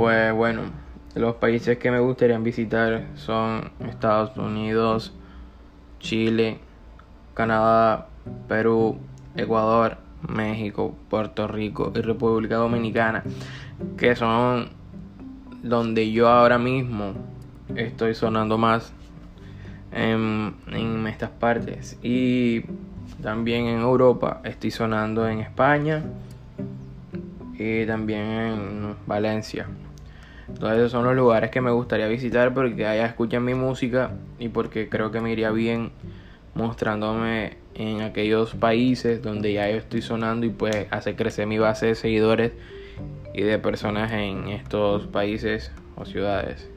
Pues bueno, los países que me gustaría visitar son Estados Unidos, Chile, Canadá, Perú, Ecuador, México, Puerto Rico y República Dominicana, que son donde yo ahora mismo estoy sonando más en, en estas partes. Y también en Europa estoy sonando en España y también en Valencia. Entonces esos son los lugares que me gustaría visitar porque allá escuchan mi música y porque creo que me iría bien mostrándome en aquellos países donde ya yo estoy sonando y pues hace crecer mi base de seguidores y de personas en estos países o ciudades.